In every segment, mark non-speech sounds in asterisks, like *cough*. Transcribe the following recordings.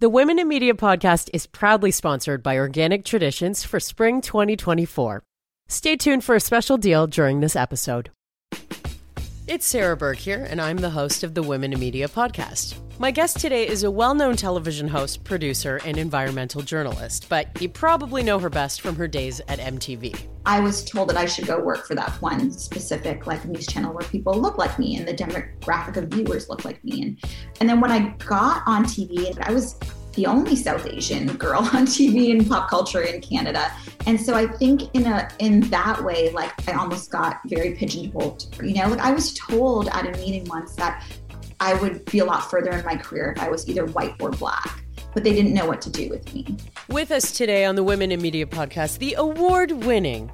The Women in Media podcast is proudly sponsored by Organic Traditions for spring 2024. Stay tuned for a special deal during this episode. It's Sarah Burke here, and I'm the host of the Women in Media podcast. My guest today is a well known television host, producer, and environmental journalist, but you probably know her best from her days at MTV. I was told that I should go work for that one specific like news channel where people look like me and the demographic of viewers look like me. And and then when I got on TV, I was the only South Asian girl *laughs* on TV and pop culture in Canada. And so I think in a in that way, like I almost got very pigeonholed. You know, like I was told at a meeting once that I would be a lot further in my career if I was either white or black but they didn't know what to do with me. With us today on the Women in Media podcast, the award winning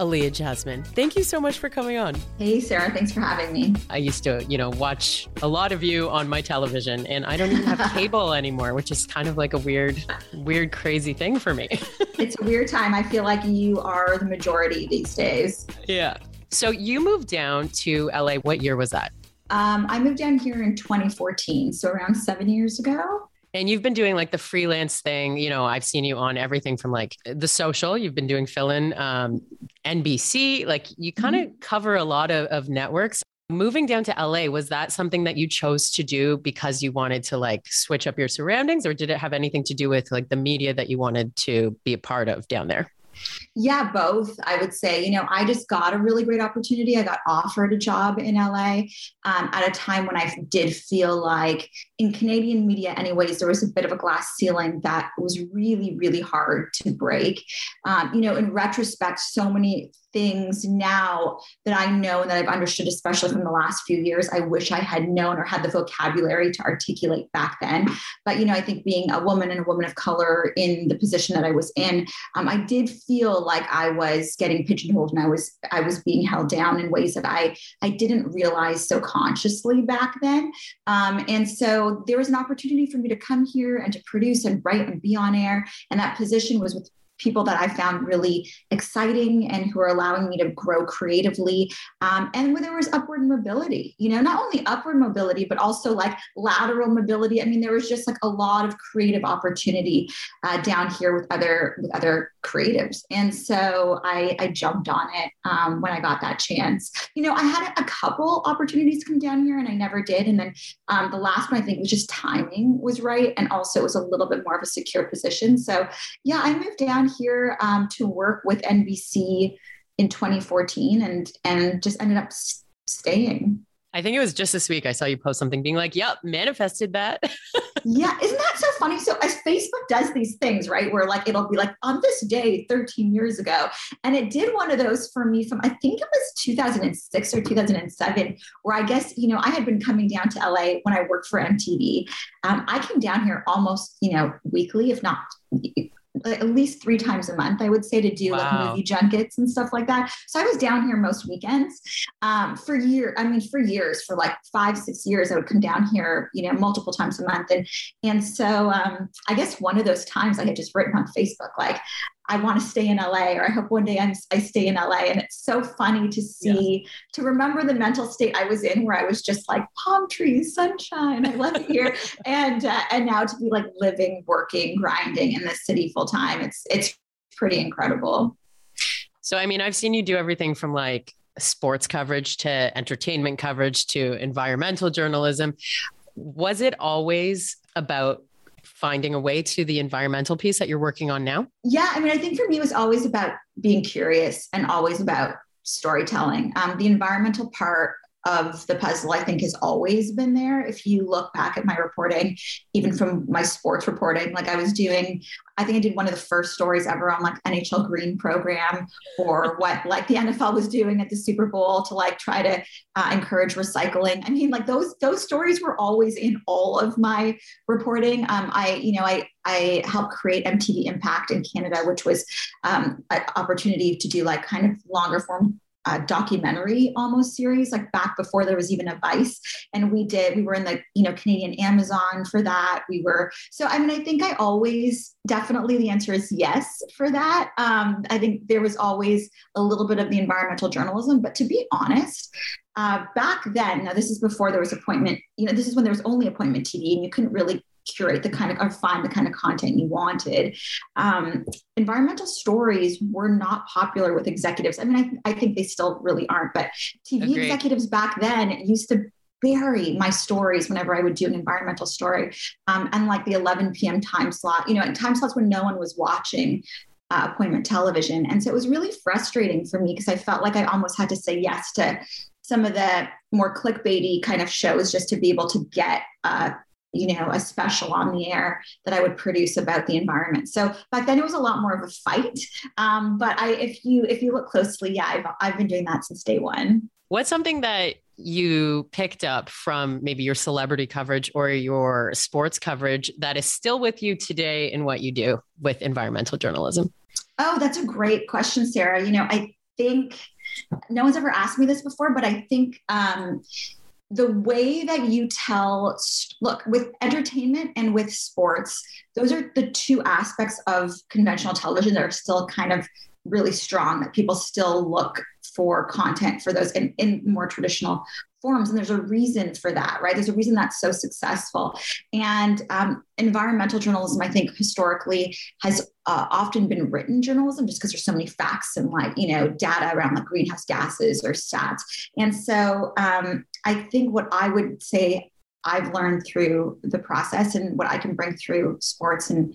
Aliya Jasmine. Thank you so much for coming on. Hey, Sarah. Thanks for having me. I used to, you know, watch a lot of you on my television, and I don't even have *laughs* cable anymore, which is kind of like a weird, weird, crazy thing for me. *laughs* it's a weird time. I feel like you are the majority these days. Yeah. So you moved down to LA. What year was that? Um, I moved down here in 2014, so around seven years ago. And you've been doing like the freelance thing. You know, I've seen you on everything from like the social, you've been doing fill in, um, NBC, like you kind of mm-hmm. cover a lot of, of networks. Moving down to LA, was that something that you chose to do because you wanted to like switch up your surroundings, or did it have anything to do with like the media that you wanted to be a part of down there? Yeah, both. I would say, you know, I just got a really great opportunity. I got offered a job in LA um, at a time when I did feel like in Canadian media, anyways, there was a bit of a glass ceiling that was really, really hard to break. Um, you know, in retrospect, so many things now that I know and that I've understood, especially from the last few years, I wish I had known or had the vocabulary to articulate back then. But, you know, I think being a woman and a woman of color in the position that I was in, um, I did feel like I was getting pigeonholed and I was, I was being held down in ways that I, I didn't realize so consciously back then. Um, and so there was an opportunity for me to come here and to produce and write and be on air. And that position was with people that I found really exciting and who are allowing me to grow creatively. Um, and when there was upward mobility, you know, not only upward mobility, but also like lateral mobility. I mean, there was just like a lot of creative opportunity uh, down here with other with other creatives. And so I, I jumped on it um, when I got that chance. You know, I had a couple opportunities come down here and I never did. And then um, the last one I think was just timing was right. And also it was a little bit more of a secure position. So yeah, I moved down here um, to work with NBC in 2014 and and just ended up staying. I think it was just this week I saw you post something being like, yep, manifested that. *laughs* yeah. Isn't that so funny? So as Facebook does these things, right? Where like it'll be like on this day 13 years ago. And it did one of those for me from I think it was 2006 or 2007, where I guess, you know, I had been coming down to LA when I worked for MTV. Um, I came down here almost, you know, weekly, if not at least three times a month, I would say, to do wow. like movie junkets and stuff like that. So I was down here most weekends um, for year. I mean, for years, for like five, six years, I would come down here, you know, multiple times a month. And and so um, I guess one of those times I had just written on Facebook like, I want to stay in LA, or I hope one day I'm, i stay in LA. And it's so funny to see, yeah. to remember the mental state I was in, where I was just like palm trees, sunshine, I love it here, *laughs* and uh, and now to be like living, working, grinding in the city full time. It's it's pretty incredible. So I mean, I've seen you do everything from like sports coverage to entertainment coverage to environmental journalism. Was it always about finding a way to the environmental piece that you're working on now? Yeah, I mean, I think for me it was always about being curious and always about storytelling. Um, the environmental part of the puzzle, I think, has always been there. If you look back at my reporting, even from my sports reporting, like I was doing, I think I did one of the first stories ever on like NHL Green program or *laughs* what like the NFL was doing at the Super Bowl to like try to uh, encourage recycling. I mean, like those those stories were always in all of my reporting. Um, I you know I I helped create MTV Impact in Canada, which was um, an opportunity to do like kind of longer form a documentary almost series like back before there was even a vice and we did we were in the you know canadian amazon for that. We were so i mean i think i always definitely the answer is yes for that. Um, i think there was always a little bit of the environmental journalism but to be honest uh, back then now this is before there was appointment you know this is when there was only appointment tv and you couldn't really curate the kind of or find the kind of content you wanted. Um, environmental stories were not popular with executives. I mean, I, I think they still really aren't, but TV Agreed. executives back then used to bury my stories whenever I would do an environmental story. Um, and like the 11 p.m. time slot, you know, in time slots when no one was watching uh, appointment television. And so it was really frustrating for me because I felt like I almost had to say yes to some of the more clickbaity kind of shows just to be able to get uh, you know a special on the air that i would produce about the environment. So back then it was a lot more of a fight. Um, but i if you if you look closely yeah I've, I've been doing that since day one. What's something that you picked up from maybe your celebrity coverage or your sports coverage that is still with you today in what you do with environmental journalism? Oh that's a great question sarah. You know i think no one's ever asked me this before but i think um, the way that you tell look with entertainment and with sports those are the two aspects of conventional television that are still kind of really strong that people still look for content for those in, in more traditional forms. And there's a reason for that, right? There's a reason that's so successful. And um, environmental journalism, I think, historically has uh, often been written journalism just because there's so many facts and like, you know, data around like greenhouse gases or stats. And so um, I think what I would say I've learned through the process and what I can bring through sports and,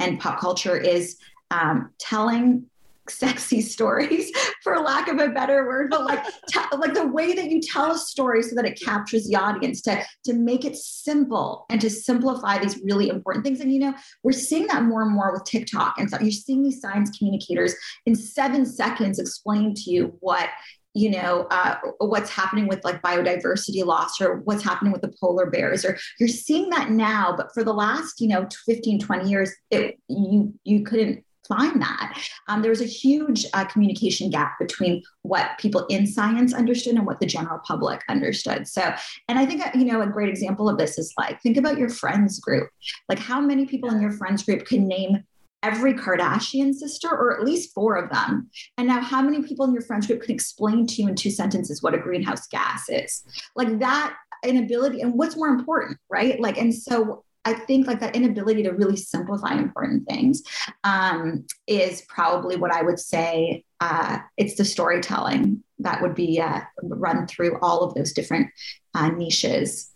and pop culture is um, telling sexy *laughs* stories for lack of a better word but like *laughs* t- like the way that you tell a story so that it captures the audience to to make it simple and to simplify these really important things. And you know we're seeing that more and more with tiktok and so you're seeing these science communicators in seven seconds explain to you what you know uh, what's happening with like biodiversity loss or what's happening with the polar bears or you're seeing that now but for the last you know 15 20 years it, you you couldn't find that. Um, there was a huge uh, communication gap between what people in science understood and what the general public understood. So, and I think, uh, you know, a great example of this is like, think about your friends group. Like, how many people in your friends group can name every Kardashian sister, or at least four of them. And now, how many people in your friends group can explain to you in two sentences what a greenhouse gas is? Like that inability, and what's more important, right? Like, and so I think like that inability to really simplify important things um, is probably what I would say. Uh, it's the storytelling that would be uh, run through all of those different uh, niches.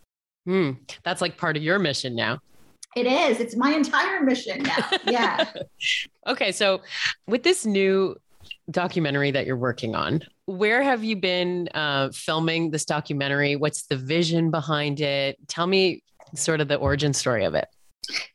Hmm. That's like part of your mission now. It is. It's my entire mission now. Yeah. *laughs* okay. So, with this new documentary that you're working on, where have you been uh, filming this documentary? What's the vision behind it? Tell me sort of the origin story of it.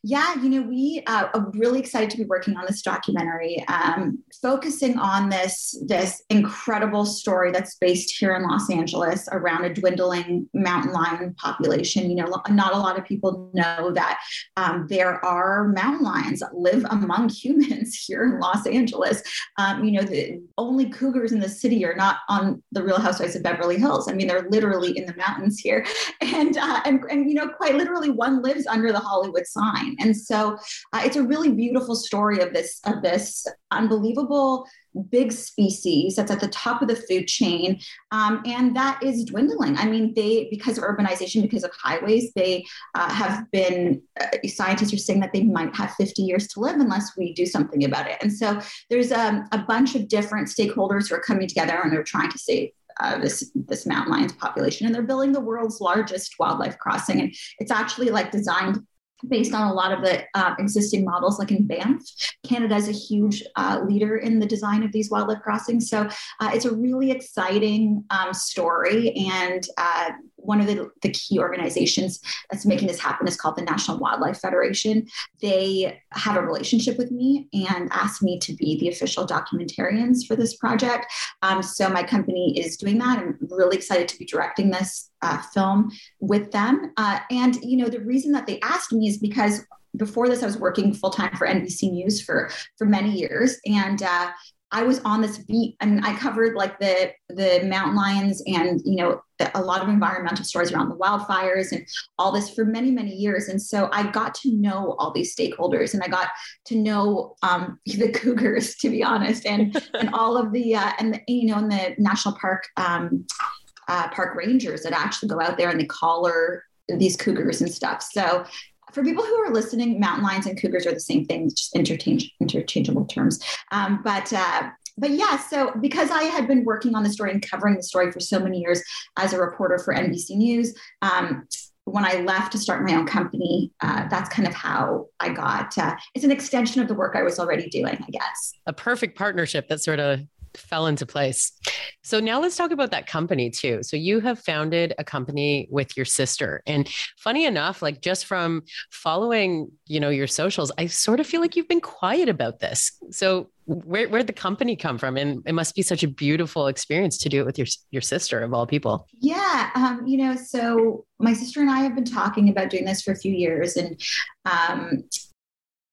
Yeah, you know, we uh, are really excited to be working on this documentary, um, focusing on this this incredible story that's based here in Los Angeles around a dwindling mountain lion population. You know, not a lot of people know that um, there are mountain lions that live among *laughs* humans here in Los Angeles. Um, you know, the only cougars in the city are not on the Real Housewives of Beverly Hills. I mean, they're literally in the mountains here, *laughs* and uh, and, and you know, quite literally, one lives under the Hollywood sign. And so uh, it's a really beautiful story of this of this unbelievable big species that's at the top of the food chain um, and that is dwindling. I mean they because of urbanization because of highways they uh, have been uh, scientists are saying that they might have 50 years to live unless we do something about it. And so there's um, a bunch of different stakeholders who are coming together and they're trying to save uh, this this mountain lions population and they're building the world's largest wildlife crossing. And it's actually like designed based on a lot of the uh, existing models, like in Banff. Canada is a huge uh, leader in the design of these wildlife crossings. So uh, it's a really exciting um, story. And uh, one of the, the key organizations that's making this happen is called the National Wildlife Federation. They have a relationship with me and asked me to be the official documentarians for this project. Um, so my company is doing that. I'm really excited to be directing this uh, film with them. Uh, and, you know, the reason that they asked me is because before this, I was working full time for NBC News for for many years, and uh, I was on this beat. I mean, I covered like the the mountain lions and you know a lot of environmental stories around the wildfires and all this for many many years. And so I got to know all these stakeholders, and I got to know um, *laughs* the cougars, to be honest, and *laughs* and all of the uh, and the, you know in the national park. Um, uh, park rangers that actually go out there and they collar these cougars and stuff. So for people who are listening, mountain lions and cougars are the same thing, just interchange, interchangeable terms. Um, but uh, but yeah, so because I had been working on the story and covering the story for so many years as a reporter for NBC News, um, when I left to start my own company, uh, that's kind of how I got. Uh, it's an extension of the work I was already doing, I guess. A perfect partnership that sort of fell into place. So now let's talk about that company too. So you have founded a company with your sister. And funny enough, like just from following, you know, your socials, I sort of feel like you've been quiet about this. So where where'd the company come from? And it must be such a beautiful experience to do it with your your sister of all people. Yeah, um, you know, so my sister and I have been talking about doing this for a few years, and um,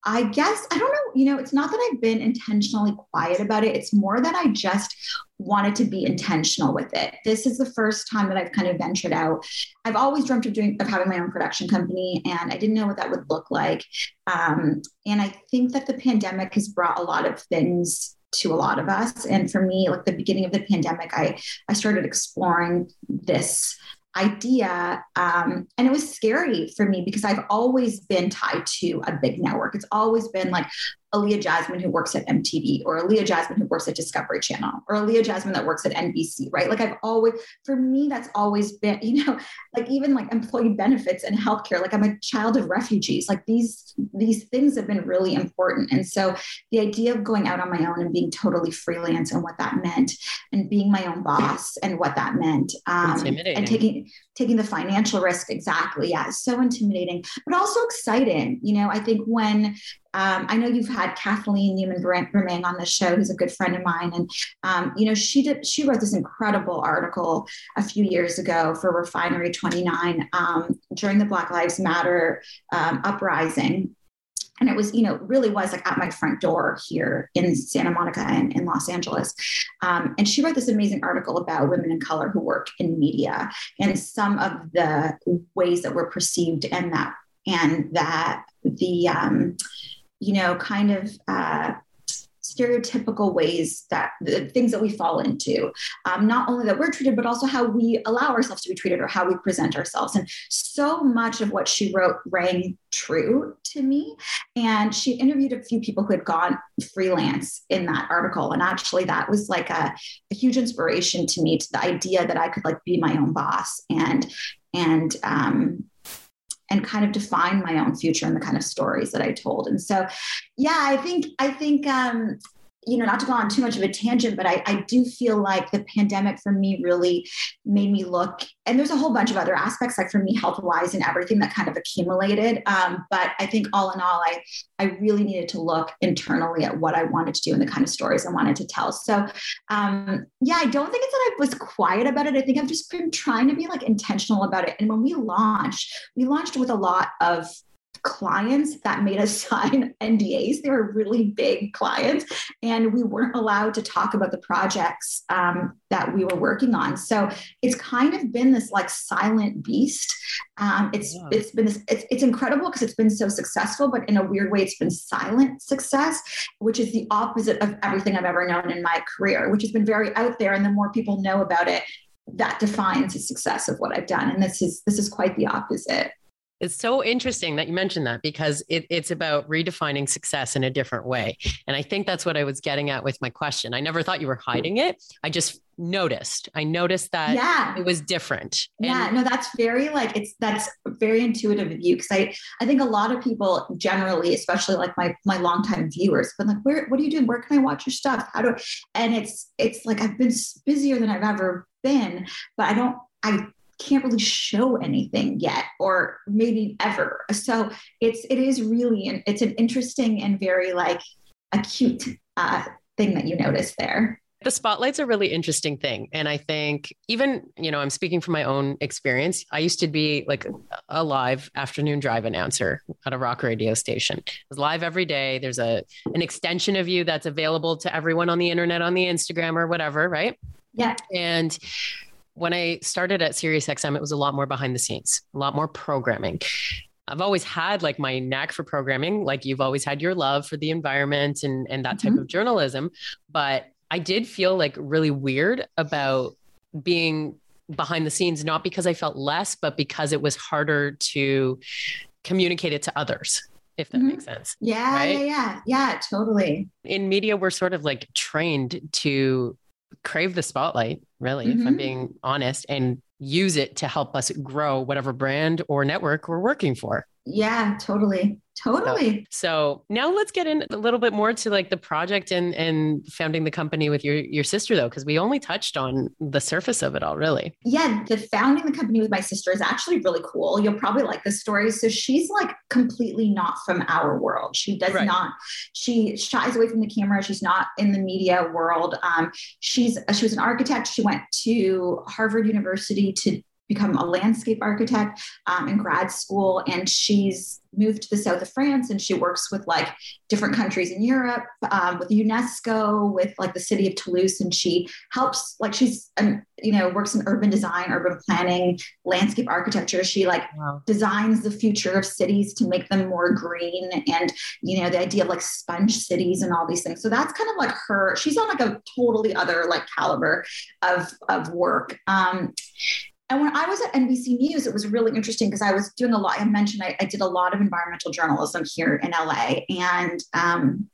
I guess, I don't know, you know, it's not that I've been intentionally quiet about it. It's more that I just wanted to be intentional with it. This is the first time that I've kind of ventured out. I've always dreamt of doing, of having my own production company, and I didn't know what that would look like. Um, and I think that the pandemic has brought a lot of things to a lot of us. And for me, like the beginning of the pandemic, I, I started exploring this idea. Um, and it was scary for me because I've always been tied to a big network. It's always been like, Aliya Jasmine who works at MTV or Aliya Jasmine who works at Discovery Channel or Aliya Jasmine that works at NBC, right? Like I've always, for me, that's always been, *laughs* you know, like even like employee benefits and healthcare, like I'm a child of refugees. Like these, these things have been really important. And so the idea of going out on my own and being totally freelance and what that meant and being my own boss and what that meant um, and taking, taking the financial risk. Exactly. Yeah. So intimidating, but also exciting. You know, I think when um, I know you've had Kathleen Newman-Bremang on the show, who's a good friend of mine, and um, you know she did she wrote this incredible article a few years ago for Refinery 29 um, during the Black Lives Matter um, uprising. And it was, you know, really was like at my front door here in Santa Monica and in Los Angeles. Um, and she wrote this amazing article about women in color who work in media and some of the ways that we're perceived and that and that the um, you know, kind of uh, stereotypical ways that the things that we fall into, um, not only that we're treated, but also how we allow ourselves to be treated or how we present ourselves. And so much of what she wrote rang true to me. And she interviewed a few people who had gone freelance in that article. And actually, that was like a, a huge inspiration to me to the idea that I could like be my own boss and and um, and kind of define my own future and the kind of stories that I told. And so, yeah, I think I think um, you know, not to go on too much of a tangent, but I, I do feel like the pandemic for me really made me look, and there's a whole bunch of other aspects, like for me, health wise and everything that kind of accumulated. Um, but I think all in all, I, I really needed to look internally at what I wanted to do and the kind of stories I wanted to tell. So, um, yeah, I don't think it's that I was quiet about it. I think I've just been trying to be like intentional about it. And when we launched, we launched with a lot of clients that made us *laughs* sign NDAs. They were really big clients, and we weren't allowed to talk about the projects um, that we were working on. So it's kind of been this like silent beast. Um, it's yeah. it's been this, it's, it's incredible because it's been so successful, but in a weird way, it's been silent success, which is the opposite of everything I've ever known in my career, which has been very out there. And the more people know about it, that defines the success of what I've done. And this is this is quite the opposite. It's so interesting that you mentioned that because it, it's about redefining success in a different way. And I think that's what I was getting at with my question. I never thought you were hmm. hiding it. I just noticed. I noticed that yeah. it was different. Yeah, no, that's very like it's that's very intuitive of you because I I think a lot of people generally, especially like my my longtime viewers, but like where what are you doing? Where can I watch your stuff? How do and it's it's like I've been busier than I've ever been, but I don't I can't really show anything yet or maybe ever. So it's it is really an, it's an interesting and very like acute uh, thing that you notice there. The spotlight's a really interesting thing. And i think even you know i'm speaking from my own experience. I used to be like a live afternoon drive announcer at a rock radio station. It was live every day. There's a an extension of you that's available to everyone on the internet on the instagram or whatever right? Yeah. And when I started at SiriusXM, it was a lot more behind the scenes, a lot more programming. I've always had like my knack for programming, like you've always had your love for the environment and and that type mm-hmm. of journalism, but I did feel like really weird about being behind the scenes not because I felt less, but because it was harder to communicate it to others if that mm-hmm. makes sense. Yeah, right? yeah, yeah, yeah, totally. In media, we're sort of like trained to crave the spotlight, really, mm-hmm. if I'm mm-hmm. being honest, and use it to help us grow whatever brand or network we're working for. Yeah, totally. Totally. So, now let's get in a little bit more to like the project and and founding the company with your your sister though, because we only touched on the surface of it all, really. Yeah, the founding the company with my sister is actually really cool. You'll probably like the story. So she's like completely not from our world. She does right. not. She shies away from the camera. She's not in the media world. Um, she's she was an architect. She went to Harvard University to become a landscape architect um, in grad school and she's moved to the south of france and she works with like different countries in europe um, with unesco with like the city of toulouse and she helps like she's um, you know works in urban design urban planning landscape architecture. She like wow. designs the future of cities to make them more green and you know the idea of like sponge cities and all these things. So that's kind of like her she's on like a totally other like caliber of of work. Um and when I was at NBC News, it was really interesting because I was doing a lot. I mentioned I, I, did a lot of environmental journalism here in LA, and um,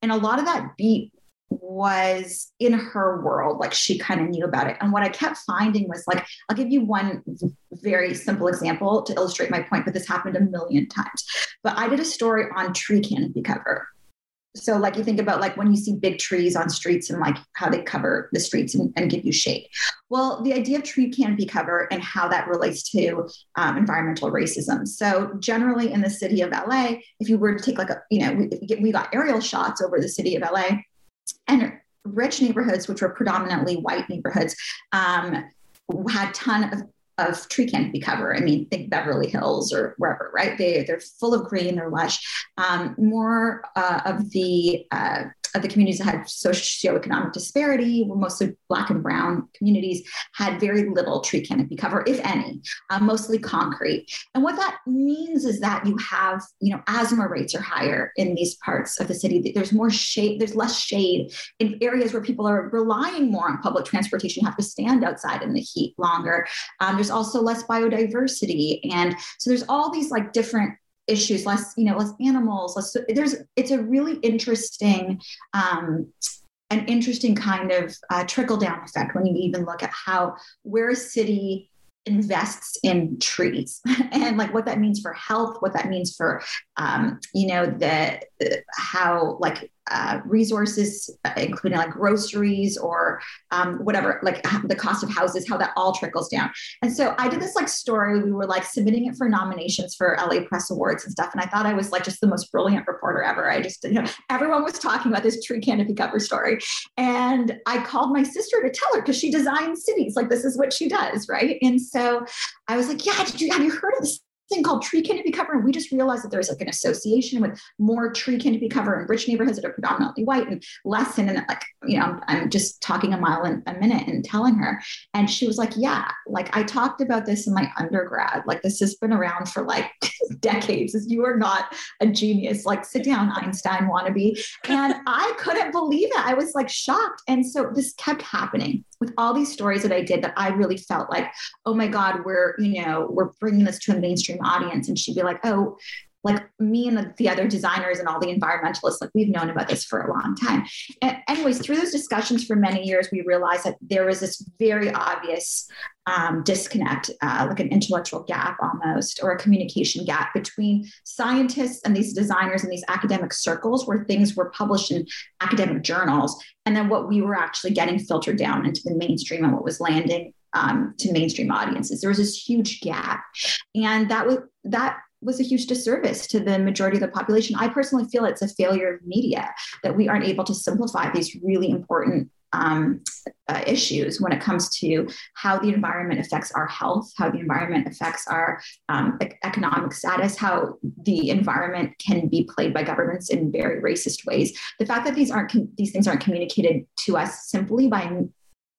and a lot of that beat was in her world. Like she kind of knew about it. And what I kept finding was like, I'll give you one very simple example to illustrate my point, but this happened a million times. But I did a story on tree canopy cover so like you think about like when you see big trees on streets and like how they cover the streets and, and give you shade. Well the idea of tree canopy cover and how that relates to um, environmental racism. So generally in the city of la if you were to take like a you know we, we got aerial shots over the city of la and rich neighborhoods which were predominantly white neighborhoods um, had ton of of tree canopy cover. I mean, think Beverly Hills or wherever, right? They they're full of green, they're lush. Um, more uh, of the uh, of the communities that had socioeconomic disparity, were mostly Black and Brown communities, had very little tree canopy cover, if any, uh, mostly concrete. And what that means is that you have, you know, asthma rates are higher in these parts of the city. There's more shade, there's less shade in areas where people are relying more on public transportation, you have to stand outside in the heat longer. Um, there's also less biodiversity. And so there's all these like different issues less you know less animals less there's it's a really interesting um, an interesting kind of uh, trickle down effect when you even look at how where a city invests in trees *laughs* and like what that means for health what that means for um, you know the, how like uh, resources, uh, including like groceries or um, whatever, like the cost of houses, how that all trickles down. And so I did this like story. We were like submitting it for nominations for LA Press Awards and stuff. And I thought I was like just the most brilliant reporter ever. I just, you know, everyone was talking about this tree canopy cover story. And I called my sister to tell her because she designs cities. Like this is what she does. Right. And so I was like, yeah, did you, have you heard of this thing called tree canopy cover. And we just realized that there's like an association with more tree canopy cover in rich neighborhoods that are predominantly white and less in, and like, you know, I'm just talking a mile in a minute and telling her. And she was like, yeah, like I talked about this in my undergrad. Like this has been around for like *laughs* decades. You are not a genius. Like sit down, Einstein wannabe. And I couldn't believe it. I was like shocked. And so this kept happening with all these stories that I did that I really felt like, oh my God, we're, you know, we're bringing this to a mainstream audience. And she'd be like, oh, like me and the other designers and all the environmentalists, like we've known about this for a long time. And anyways, through those discussions for many years, we realized that there was this very obvious um, disconnect, uh, like an intellectual gap almost, or a communication gap between scientists and these designers and these academic circles where things were published in academic journals, and then what we were actually getting filtered down into the mainstream and what was landing um, to mainstream audiences. There was this huge gap, and that was that was a huge disservice to the majority of the population. I personally feel it's a failure of media that we aren't able to simplify these really important um, uh, issues when it comes to how the environment affects our health, how the environment affects our um, economic status, how the environment can be played by governments in very racist ways. The fact that these aren't these things aren't communicated to us simply by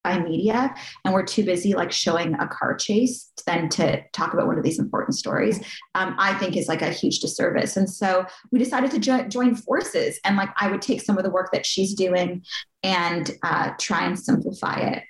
by media and we're too busy like showing a car chase than to talk about one of these important stories um, i think is like a huge disservice. And so we decided to jo- join forces and like i would take some of the work that she's doing and uh, try and simplify it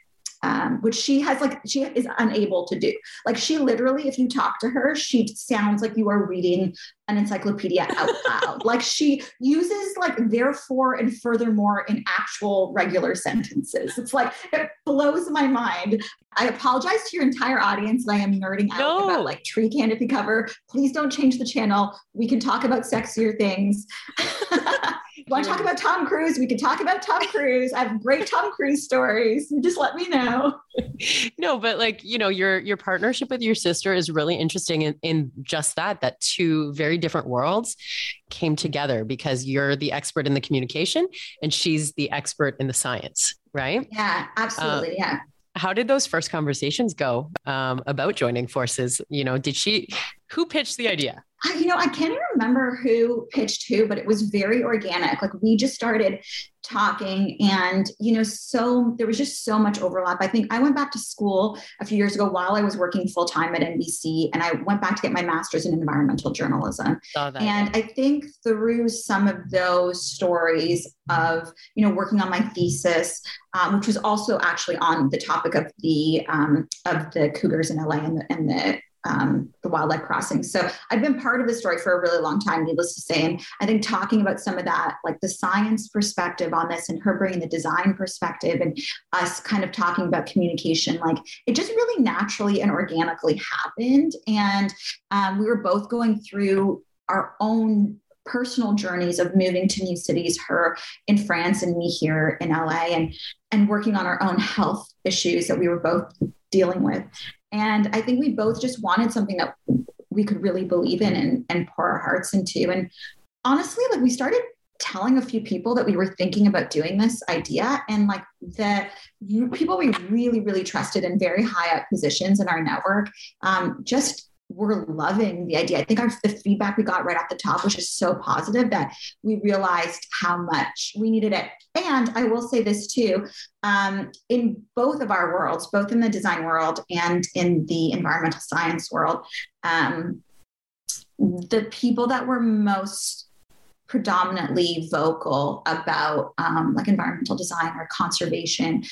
um, which she has like she is unable to do. Like she literally, if you talk to her, she sounds like you are reading an encyclopedia out loud. *laughs* like she uses like therefore and furthermore in actual regular sentences. It's like it blows my mind. I apologize to your entire audience that I am nerding out no. about like tree canopy cover. Please don't change the channel. We can talk about sexier things. *laughs* Want to talk about Tom Cruise? We can talk about Tom Cruise. I have great Tom Cruise stories. Just let me know. *laughs* no, but like, you know, your your partnership with your sister is really interesting in, in just that, that two very different worlds came together because you're the expert in the communication and she's the expert in the science, right? Yeah, absolutely. Um, yeah how did those first conversations go um, about joining forces? You know, did she, who pitched the idea? I, you know, I can't remember who pitched who, but it was very organic. Like we just started talking and you know so there was just so much overlap. I think i went back to school a few years ago while i was working full-time at nbc and i went back to get my master's in environmental journalism. And i think through some of those stories of you know working on my thesis um, which was also actually on the topic of the um, of the cougars in la and the, and the um, the wildlife crossing. So I've been part of the story for a really long time, needless to say. And I think talking about some of that, like the science perspective on this and her bringing the design perspective and us kind of talking about communication, like it just really naturally and organically happened. And um, we were both going through our own personal journeys of moving to new cities her in france and me here in la and and working on our own health issues that we were both dealing with and I think we both just wanted something that we could really believe in and, and pour our hearts into. And honestly, like we started telling a few people that we were thinking about doing this idea and like the people we really really trusted in very high up positions in our network um, just were loving the idea. I think our, the feedback we got right off the top was just so positive that we realized how much we needed it. And I will say this too um, in both of our worlds, both in the design world and in the environmental science world, um, the people that were most predominantly vocal about um, like environmental design or conservation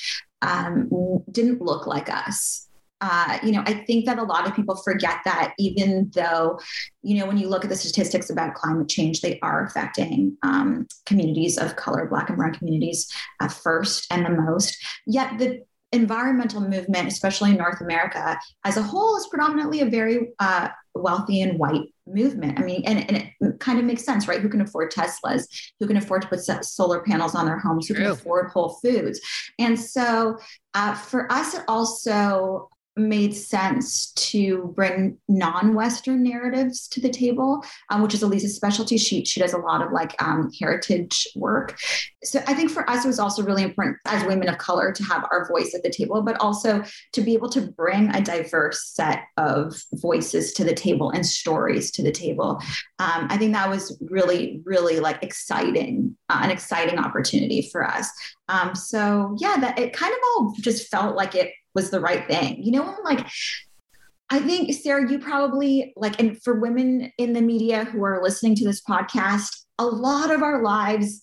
um, didn't look like us uh, you know, I think that a lot of people forget that even though, you know, when you look at the statistics about climate change, they are affecting um, communities of color, Black and Brown communities uh, first and the most. Yet the environmental movement, especially in North America as a whole, is predominantly a very uh, wealthy and white movement. I mean, and, and it kind of makes sense, right? Who can afford Teslas? Who can afford to put solar panels on their homes? Who can afford Whole Foods? And so uh, for us, it also made sense to bring non-Western narratives to the table, um, which is elisa's specialty. She she does a lot of like um, heritage work. So I think for us it was also really important as women of color to have our voice at the table, but also to be able to bring a diverse set of voices to the table and stories to the table. Um, I think that was really really like exciting, uh, an exciting opportunity for us. Um, so yeah, that it kind of all just felt like it was the right thing. You know, I'm like I think Sarah, you probably like, and for women in the media who are listening to this podcast, a lot of our lives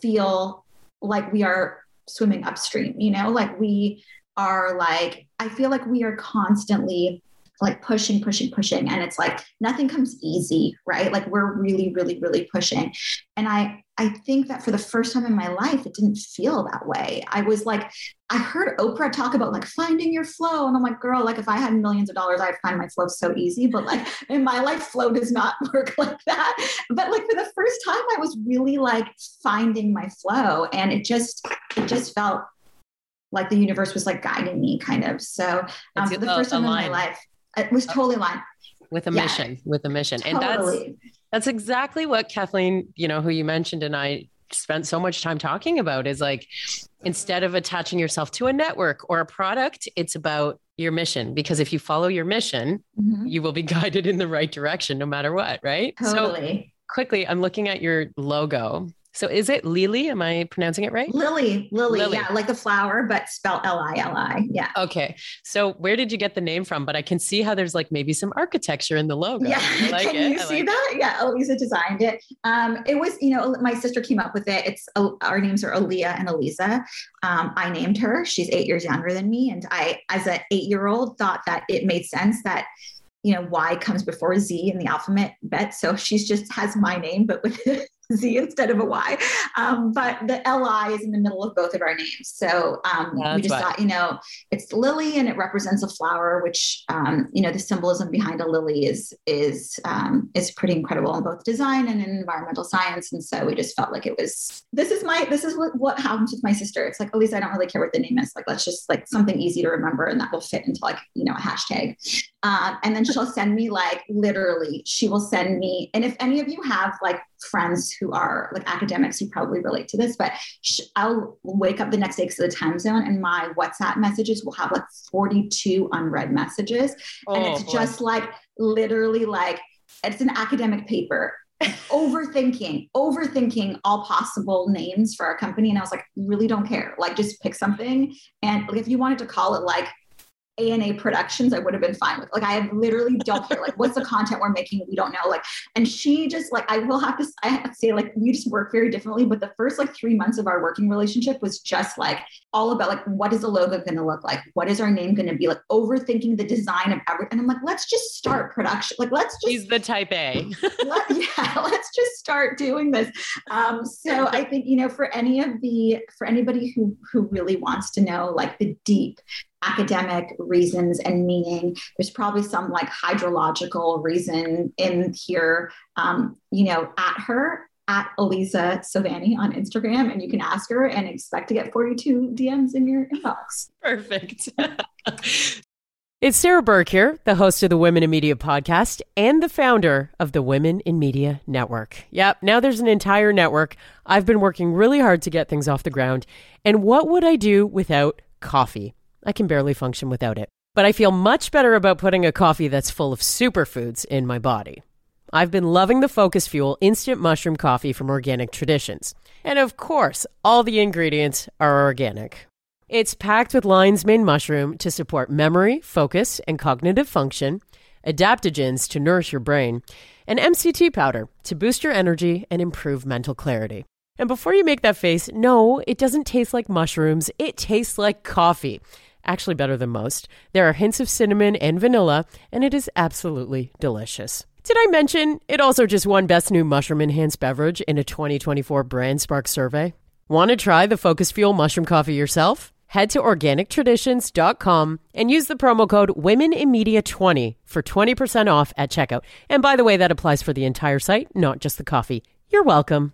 feel like we are swimming upstream, you know, like we are like, I feel like we are constantly like pushing, pushing, pushing. And it's like nothing comes easy, right? Like we're really, really, really pushing. And I I think that for the first time in my life, it didn't feel that way. I was like, I heard Oprah talk about like finding your flow. And I'm like, girl, like if I had millions of dollars, I'd find my flow so easy. But like in my life, flow does not *laughs* work like that. But like for the first time, I was really like finding my flow. And it just, it just felt like the universe was like guiding me kind of. So um, for the first time in my life, it was totally aligned. With a yeah. mission, with a mission. Totally. And that's that's exactly what Kathleen, you know, who you mentioned and I spent so much time talking about is like instead of attaching yourself to a network or a product, it's about your mission because if you follow your mission, mm-hmm. you will be *laughs* guided in the right direction no matter what, right? Totally. So quickly, I'm looking at your logo So is it Lily? Am I pronouncing it right? Lily, Lily, Lily. yeah, like the flower, but spelled L I L I. Yeah. Okay. So where did you get the name from? But I can see how there's like maybe some architecture in the logo. Yeah. Like can it. you I see like that? It. Yeah. Elisa designed it. Um, it was, you know, my sister came up with it. It's our names are Aliya and Elisa. Um, I named her. She's eight years younger than me, and I, as an eight-year-old, thought that it made sense that you know y comes before z in the alphabet so she's just has my name but with Z instead of a Y. Um, but the LI is in the middle of both of our names. So um, we just thought, you know, it's lily and it represents a flower, which, um, you know, the symbolism behind a lily is, is, um, is pretty incredible in both design and in environmental science. And so we just felt like it was, this is my, this is what, what happens with my sister. It's like, at least I don't really care what the name is. Like, let's just like something easy to remember and that will fit into like, you know, a hashtag. Um, and then she'll send me like literally, she will send me, and if any of you have like friends who are like academics, you probably relate to this, but sh- I'll wake up the next day because of the time zone and my WhatsApp messages will have like 42 unread messages. Oh, and it's boy. just like literally like, it's an academic paper *laughs* overthinking, overthinking all possible names for our company. And I was like, really don't care. Like, just pick something. And like, if you wanted to call it like ANA Productions, I would have been fine with. Like, I literally don't care. Like, what's the content we're making? We don't know. Like, and she just like, I will have to, I have to say, like, we just work very differently. But the first like three months of our working relationship was just like all about like, what is the logo going to look like? What is our name going to be? Like, overthinking the design of everything. And I'm like, let's just start production. Like, let's just. She's the type A. *laughs* let, yeah, let's just start doing this. Um, so I think you know, for any of the, for anybody who who really wants to know like the deep academic reasons and meaning. There's probably some like hydrological reason in here, um, you know, at her at Elisa Sovani on Instagram, and you can ask her and expect to get 42 DMs in your inbox. Perfect. *laughs* it's Sarah Burke here, the host of the Women in Media podcast and the founder of the Women in Media Network. Yep, now there's an entire network. I've been working really hard to get things off the ground. And what would I do without coffee? I can barely function without it. But I feel much better about putting a coffee that's full of superfoods in my body. I've been loving the Focus Fuel instant mushroom coffee from Organic Traditions. And of course, all the ingredients are organic. It's packed with lion's mane mushroom to support memory, focus, and cognitive function, adaptogens to nourish your brain, and MCT powder to boost your energy and improve mental clarity. And before you make that face, no, it doesn't taste like mushrooms, it tastes like coffee actually better than most. There are hints of cinnamon and vanilla, and it is absolutely delicious. Did I mention it also just won Best New Mushroom Enhanced Beverage in a 2024 Brand Spark survey? Want to try the Focus Fuel mushroom coffee yourself? Head to organictraditions.com and use the promo code WomenInMedia20 for 20% off at checkout. And by the way, that applies for the entire site, not just the coffee. You're welcome.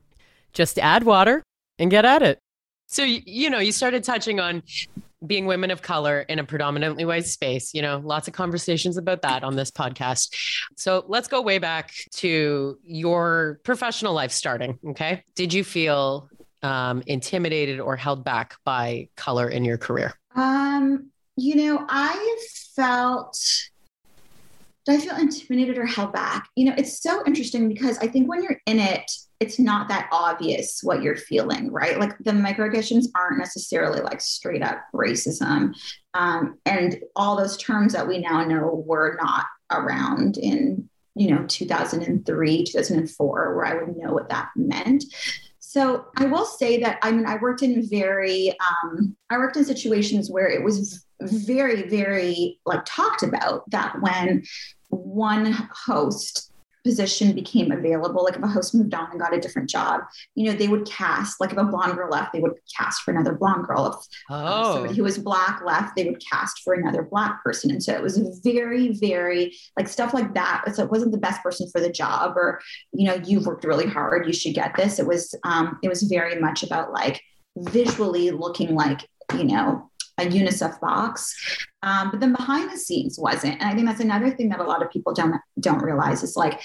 Just add water and get at it. So, you know, you started touching on being women of color in a predominantly white space, you know, lots of conversations about that on this podcast. So let's go way back to your professional life starting. Okay. Did you feel um, intimidated or held back by color in your career? Um, you know, I felt did I feel intimidated or held back? You know, it's so interesting because I think when you're in it, it's not that obvious what you're feeling, right? Like the microaggressions aren't necessarily like straight up racism. Um, and all those terms that we now know were not around in, you know, 2003, 2004, where I would know what that meant. So I will say that I mean I worked in very um, I worked in situations where it was very very like talked about that when one host position became available, like if a host moved on and got a different job, you know, they would cast, like if a blonde girl left, they would cast for another blonde girl. If oh. somebody who was black left, they would cast for another black person. And so it was very, very like stuff like that. So it wasn't the best person for the job or, you know, you've worked really hard, you should get this. It was, um, it was very much about like visually looking like, you know, a UNICEF box. Um, but then behind the scenes wasn't. And I think that's another thing that a lot of people don't don't realize is like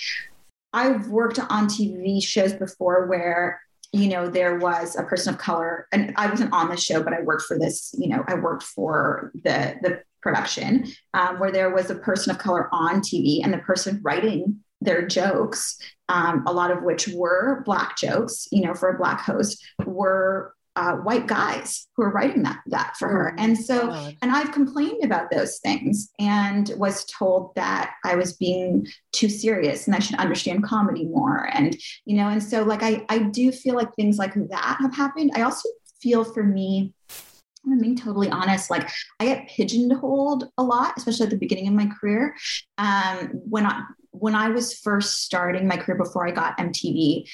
I've worked on TV shows before where you know there was a person of color and I wasn't on the show but I worked for this you know I worked for the the production um, where there was a person of color on TV and the person writing their jokes, um, a lot of which were black jokes, you know, for a black host, were uh, white guys who are writing that that for her. Oh and so, and I've complained about those things and was told that I was being too serious and I should understand comedy more. And you know, and so like I I do feel like things like that have happened. I also feel for me. I'm being totally honest. Like I get pigeonholed a lot, especially at the beginning of my career. Um, when I when I was first starting my career before I got MTV,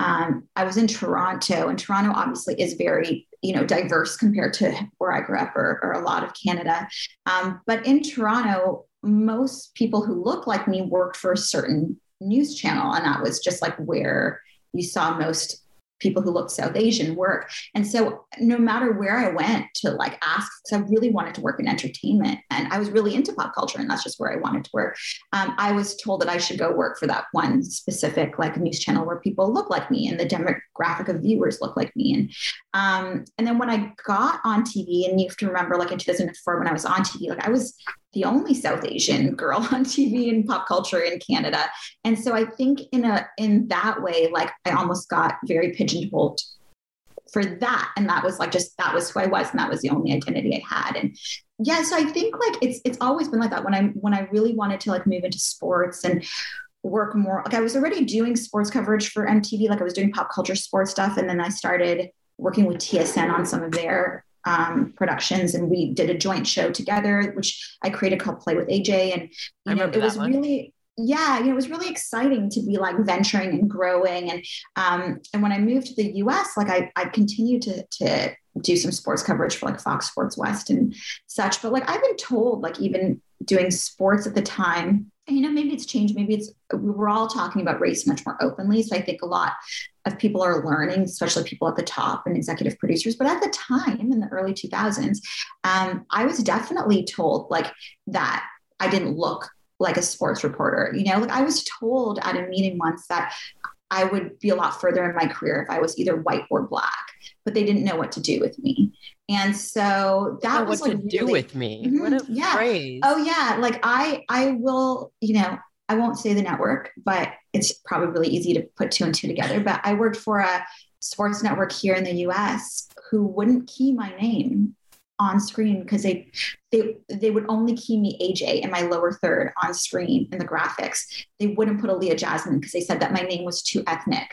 um, I was in Toronto, and Toronto obviously is very, you know, diverse compared to where I grew up or, or a lot of Canada. Um, but in Toronto, most people who look like me worked for a certain news channel, and that was just like where you saw most people who look South Asian work. And so no matter where I went to like ask, because I really wanted to work in entertainment and I was really into pop culture and that's just where I wanted to work. Um, I was told that I should go work for that one specific like news channel where people look like me and the demographic of viewers look like me. And um, and then when I got on TV, and you have to remember like in 2004 when I was on TV, like I was the only South Asian girl *laughs* on TV in pop culture in Canada. And so I think in a in that way, like I almost got very pigeonholed for that. And that was like just that was who I was, and that was the only identity I had. And yeah, so I think like it's it's always been like that. When I when I really wanted to like move into sports and work more, like I was already doing sports coverage for MTV, like I was doing pop culture sports stuff, and then I started working with TSN on some of their um, productions and we did a joint show together, which I created called Play with AJ. And you know, it was one. really yeah, you know, it was really exciting to be like venturing and growing. And um, and when I moved to the US, like I I continued to to do some sports coverage for like Fox Sports West and such. But like I've been told, like even doing sports at the time, you know, maybe it's changed. Maybe it's we were all talking about race much more openly. So I think a lot of people are learning, especially people at the top and executive producers. But at the time in the early 2000s, um, I was definitely told like that I didn't look like a sports reporter. You know, like I was told at a meeting once that I would be a lot further in my career if I was either white or black, but they didn't know what to do with me. And so that oh, was what like to really, do with me. Mm-hmm, what a yeah. phrase. Oh yeah. Like I I will, you know, I won't say the network, but it's probably really easy to put two and two together. But I worked for a sports network here in the US who wouldn't key my name on screen because they they they would only key me AJ in my lower third on screen in the graphics. They wouldn't put Aliya Jasmine because they said that my name was too ethnic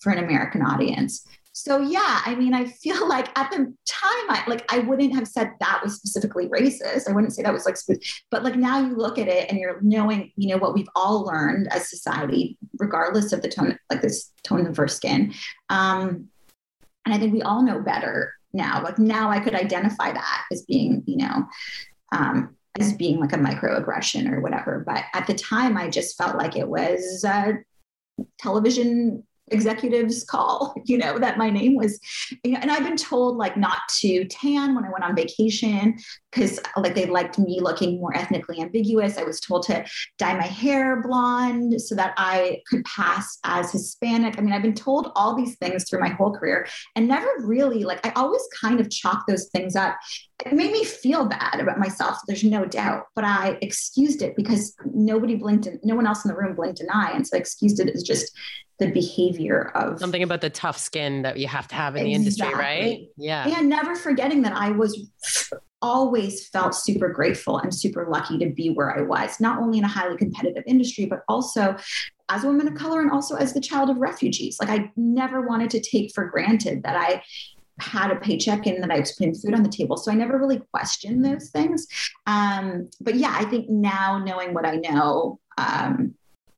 for an American audience. So yeah, I mean, I feel like at the time, I like I wouldn't have said that was specifically racist. I wouldn't say that was like, but like now you look at it and you're knowing, you know, what we've all learned as society, regardless of the tone, like this tone of our skin. Um, and I think we all know better now. Like now, I could identify that as being, you know, um, as being like a microaggression or whatever. But at the time, I just felt like it was uh, television executives call, *laughs* you know, that my name was, you know, and I've been told like not to tan when I went on vacation because like they liked me looking more ethnically ambiguous. I was told to dye my hair blonde so that I could pass as Hispanic. I mean, I've been told all these things through my whole career and never really like I always kind of chalk those things up. It made me feel bad about myself, there's no doubt, but I excused it because nobody blinked and no one else in the room blinked an eye. And so I excused it as just the behavior of something about the tough skin that you have to have in exactly. the industry, right? Yeah. And never forgetting that I was always felt super grateful and super lucky to be where I was, not only in a highly competitive industry, but also as a woman of color and also as the child of refugees. Like I never wanted to take for granted that I had a paycheck and that I was putting food on the table. So I never really questioned those things. Um, but yeah, I think now knowing what I know, um,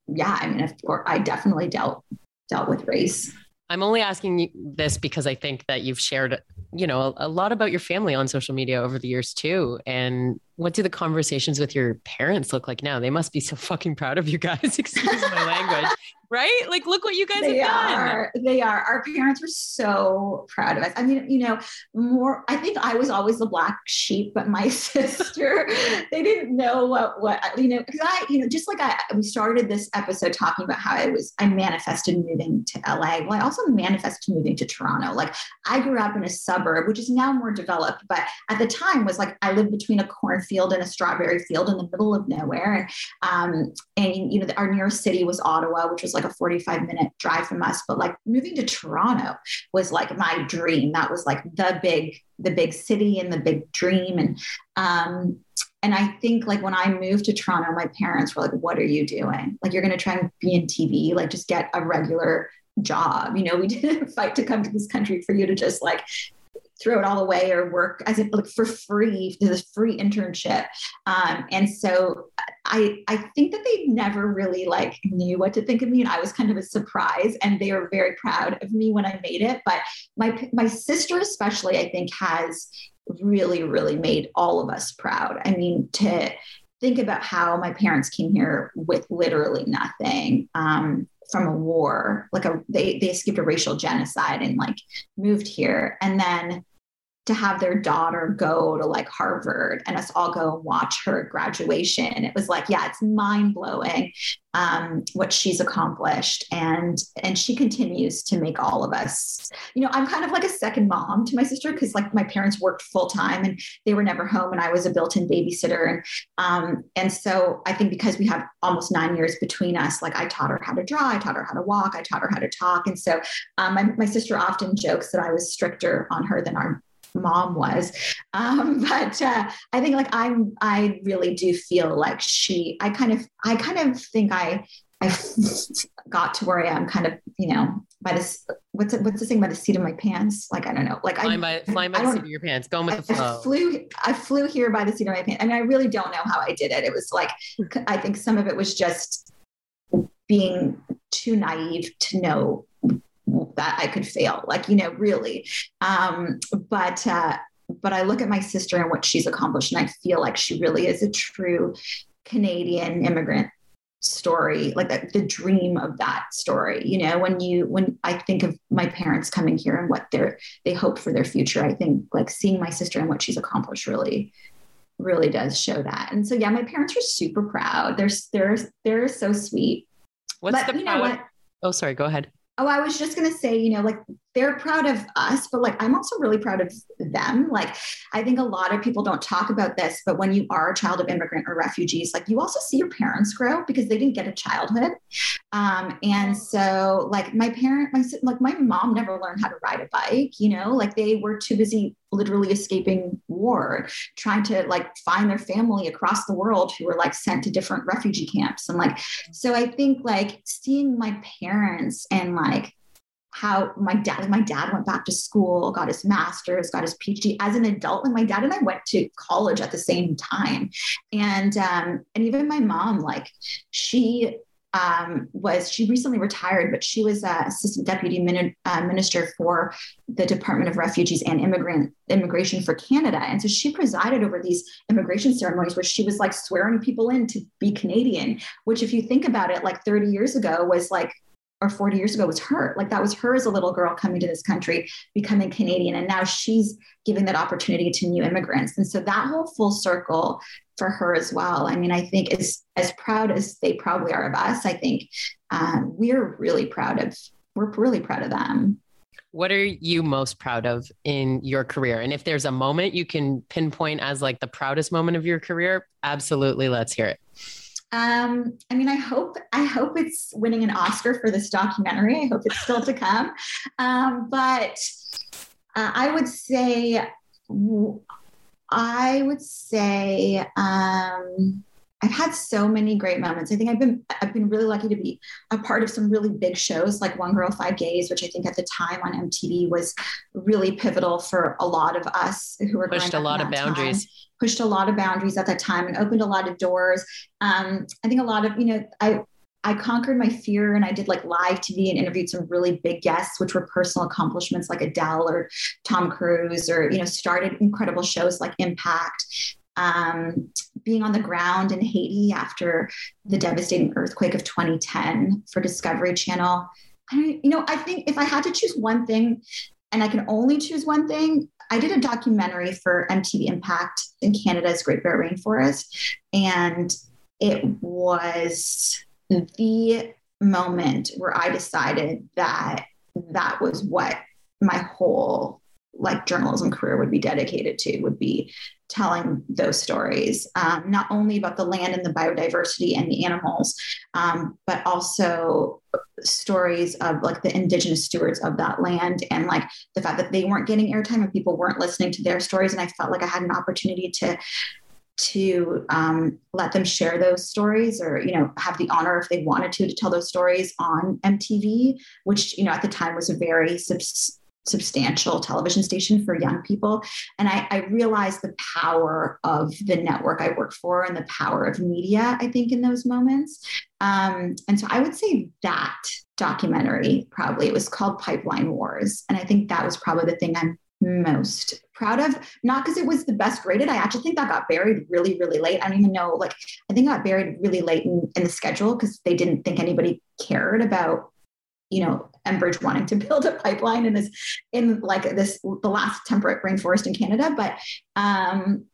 yeah, I mean, if, or I definitely dealt dealt with race. I'm only asking this because I think that you've shared, you know, a, a, lot about your family on social media over the years too. And what do the conversations with your parents look like now? They must be so fucking proud of you guys. *laughs* Excuse my language. Right? Like, look what you guys they have done. Are, they are. Our parents were so proud of us. I mean, you know, more. I think I was always the black sheep, but my *laughs* sister, they didn't know what what you know. Because I, you know, just like I, we started this episode talking about how I was, I manifested moving to LA. Well, I also manifested moving to Toronto. Like, I grew up in a suburb, which is now more developed, but at the time was like I lived between a cornfield and a strawberry field in the middle of nowhere, and um, and you know, our nearest city was Ottawa, which was like a 45 minute drive from us. But like moving to Toronto was like my dream. That was like the big, the big city and the big dream. And um, and I think like when I moved to Toronto, my parents were like, "What are you doing? Like you're going to try and be in TV? Like just get a regular job. You know, we *laughs* didn't fight to come to this country for you to just like throw it all away or work as if like for free this free internship. Um, and so i i think that they never really like knew what to think of me and i was kind of a surprise and they were very proud of me when i made it. But my my sister especially i think has really really made all of us proud. I mean to think about how my parents came here with literally nothing um, from a war like a they they escaped a racial genocide and like moved here. And then to have their daughter go to like Harvard and us all go watch her graduation. It was like, yeah, it's mind blowing um, what she's accomplished, and and she continues to make all of us. You know, I'm kind of like a second mom to my sister because like my parents worked full time and they were never home, and I was a built-in babysitter, and um, and so I think because we have almost nine years between us, like I taught her how to draw, I taught her how to walk, I taught her how to talk, and so um, my, my sister often jokes that I was stricter on her than our mom was. Um, *laughs* but uh, I think like I'm, I really do feel like she, I kind of, I kind of think I, I *laughs* got to where I am kind of, you know, by this, what's it, what's the thing by the seat of my pants? Like, I don't know, like flying by, flying by the seat of your pants, going with the flow. I flew, I flew here by the seat of my pants. I mean, I really don't know how I did it. It was like, I think some of it was just being too naive to know that I could fail, like, you know, really. Um, but, uh, but I look at my sister and what she's accomplished, and I feel like she really is a true Canadian immigrant story like the, the dream of that story. You know when you when i think of my parents coming here and what they're they hope for their future i think like seeing my sister and what she's accomplished really really does show that. And so yeah my parents are super proud. They're they're they're so sweet. What's but, the you know what? Oh sorry go ahead Oh, I was just going to say, you know, like they're proud of us, but like I'm also really proud of them. Like I think a lot of people don't talk about this, but when you are a child of immigrant or refugees, like you also see your parents grow because they didn't get a childhood. Um, and so like my parent, my like my mom never learned how to ride a bike, you know, like they were too busy literally escaping war, trying to like find their family across the world who were like sent to different refugee camps. And like, so I think like seeing my parents and like how my dad my dad went back to school got his master's got his phd as an adult and my dad and i went to college at the same time and um, and even my mom like she um, was she recently retired, but she was uh, assistant deputy min- uh, minister for the Department of Refugees and Immigrant Immigration for Canada, and so she presided over these immigration ceremonies where she was like swearing people in to be Canadian. Which, if you think about it, like 30 years ago was like or 40 years ago was her. Like that was her as a little girl coming to this country, becoming Canadian. And now she's giving that opportunity to new immigrants. And so that whole full circle for her as well. I mean, I think as, as proud as they probably are of us, I think um, we're really proud of, we're really proud of them. What are you most proud of in your career? And if there's a moment you can pinpoint as like the proudest moment of your career, absolutely let's hear it. Um, I mean, I hope I hope it's winning an Oscar for this documentary. I hope it's still to come. Um, but uh, I would say, I would say, um, I've had so many great moments. I think I've been I've been really lucky to be a part of some really big shows like One Girl Five Gays, which I think at the time on MTV was really pivotal for a lot of us who were pushed a lot of boundaries. Time, pushed a lot of boundaries at that time and opened a lot of doors. Um, I think a lot of you know I I conquered my fear and I did like live TV and interviewed some really big guests, which were personal accomplishments like Adele or Tom Cruise, or you know started incredible shows like Impact. Um, being on the ground in Haiti after the devastating earthquake of 2010 for Discovery Channel. I, you know, I think if I had to choose one thing, and I can only choose one thing, I did a documentary for MTV Impact in Canada's Great Bear Rainforest, and it was the moment where I decided that that was what my whole like journalism career would be dedicated to would be telling those stories um, not only about the land and the biodiversity and the animals um, but also stories of like the indigenous stewards of that land and like the fact that they weren't getting airtime and people weren't listening to their stories. And i felt like i had an opportunity to to um, let them share those stories or you know have the honor if they wanted to to tell those stories on mtv which you know at the time was a very subs- substantial television station for young people. And I, I realized the power of the network i work for and the power of media i think in those moments. Um, and so i would say that documentary probably it was called pipeline wars. And i think that was probably the thing i'm most proud of. Not because it was the best rated i actually think that got buried really really late. I don't even know like i think it got buried really late in, in the schedule because they didn't think anybody cared about you know enbridge wanting to *laughs* build a pipeline in this in like this the last temperate rainforest in canada but um